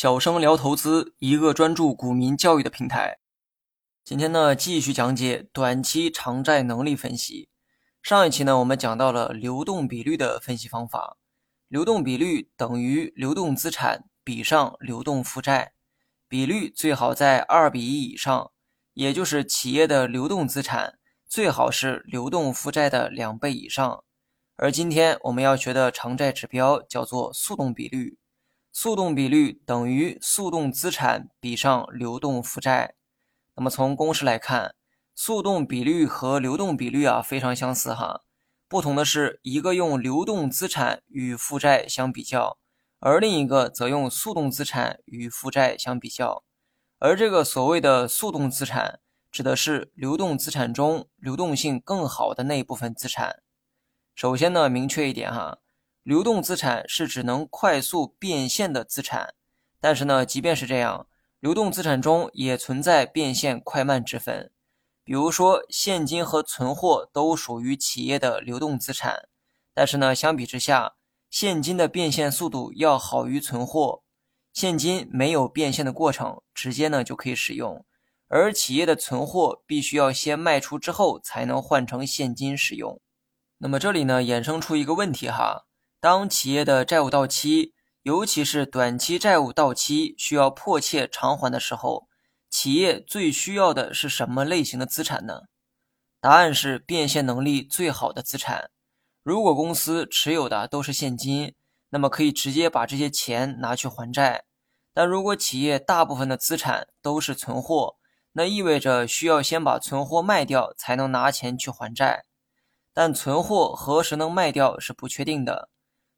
小生聊投资，一个专注股民教育的平台。今天呢，继续讲解短期偿债能力分析。上一期呢，我们讲到了流动比率的分析方法。流动比率等于流动资产比上流动负债，比率最好在二比一以上，也就是企业的流动资产最好是流动负债的两倍以上。而今天我们要学的偿债指标叫做速动比率。速动比率等于速动资产比上流动负债。那么从公式来看，速动比率和流动比率啊非常相似哈，不同的是一个用流动资产与负债相比较，而另一个则用速动资产与负债相比较。而这个所谓的速动资产，指的是流动资产中流动性更好的那一部分资产。首先呢，明确一点哈。流动资产是指能快速变现的资产，但是呢，即便是这样，流动资产中也存在变现快慢之分。比如说，现金和存货都属于企业的流动资产，但是呢，相比之下，现金的变现速度要好于存货。现金没有变现的过程，直接呢就可以使用，而企业的存货必须要先卖出之后才能换成现金使用。那么这里呢，衍生出一个问题哈。当企业的债务到期，尤其是短期债务到期需要迫切偿还的时候，企业最需要的是什么类型的资产呢？答案是变现能力最好的资产。如果公司持有的都是现金，那么可以直接把这些钱拿去还债；但如果企业大部分的资产都是存货，那意味着需要先把存货卖掉才能拿钱去还债。但存货何时能卖掉是不确定的。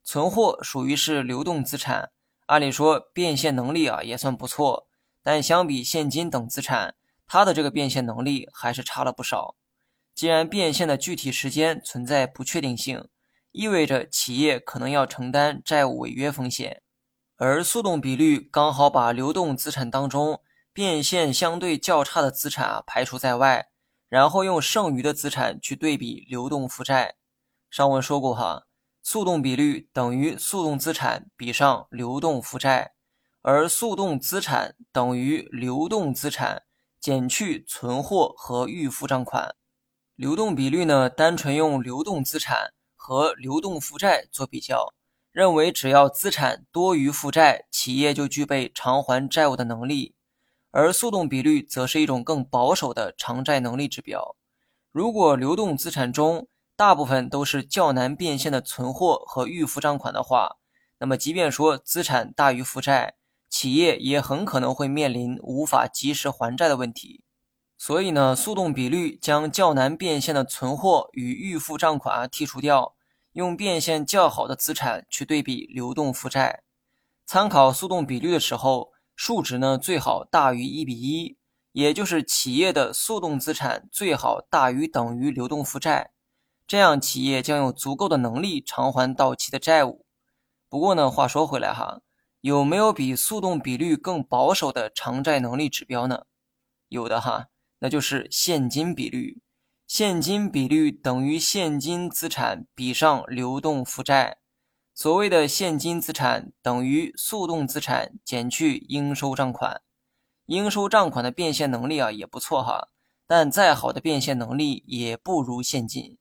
存货属于是流动资产，按理说变现能力啊也算不错，但相比现金等资产，它的这个变现能力还是差了不少。既然变现的具体时间存在不确定性，意味着企业可能要承担债务违约风险。而速动比率刚好把流动资产当中变现相对较差的资产啊排除在外，然后用剩余的资产去对比流动负债。上文说过哈。速动比率等于速动资产比上流动负债，而速动资产等于流动资产减去存货和预付账款。流动比率呢，单纯用流动资产和流动负债做比较，认为只要资产多于负债，企业就具备偿还债务的能力。而速动比率则是一种更保守的偿债能力指标。如果流动资产中，大部分都是较难变现的存货和预付账款的话，那么即便说资产大于负债，企业也很可能会面临无法及时还债的问题。所以呢，速动比率将较难变现的存货与预付账款剔除掉，用变现较好的资产去对比流动负债。参考速动比率的时候，数值呢最好大于一比一，也就是企业的速动资产最好大于等于流动负债。这样，企业将有足够的能力偿还到期的债务。不过呢，话说回来哈，有没有比速动比率更保守的偿债能力指标呢？有的哈，那就是现金比率。现金比率等于现金资产比上流动负债。所谓的现金资产等于速动资产减去应收账款。应收账款的变现能力啊也不错哈，但再好的变现能力也不如现金。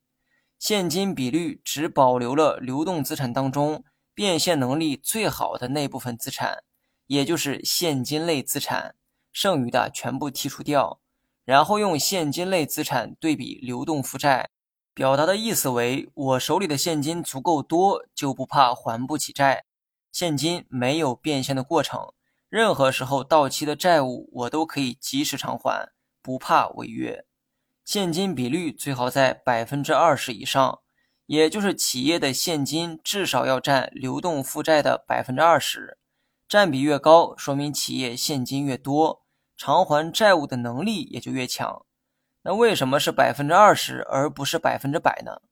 现金比率只保留了流动资产当中变现能力最好的那部分资产，也就是现金类资产，剩余的全部剔除掉，然后用现金类资产对比流动负债，表达的意思为我手里的现金足够多，就不怕还不起债。现金没有变现的过程，任何时候到期的债务我都可以及时偿还，不怕违约。现金比率最好在百分之二十以上，也就是企业的现金至少要占流动负债的百分之二十，占比越高，说明企业现金越多，偿还债务的能力也就越强。那为什么是百分之二十而不是百分之百呢？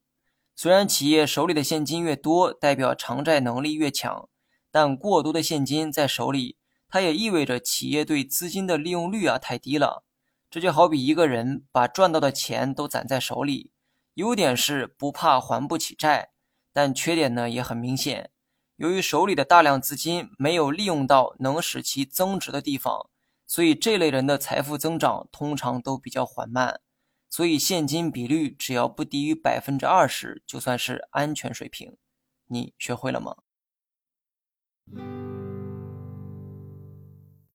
虽然企业手里的现金越多，代表偿债能力越强，但过多的现金在手里，它也意味着企业对资金的利用率啊太低了。这就好比一个人把赚到的钱都攒在手里，优点是不怕还不起债，但缺点呢也很明显，由于手里的大量资金没有利用到能使其增值的地方，所以这类人的财富增长通常都比较缓慢。所以现金比率只要不低于百分之二十，就算是安全水平。你学会了吗？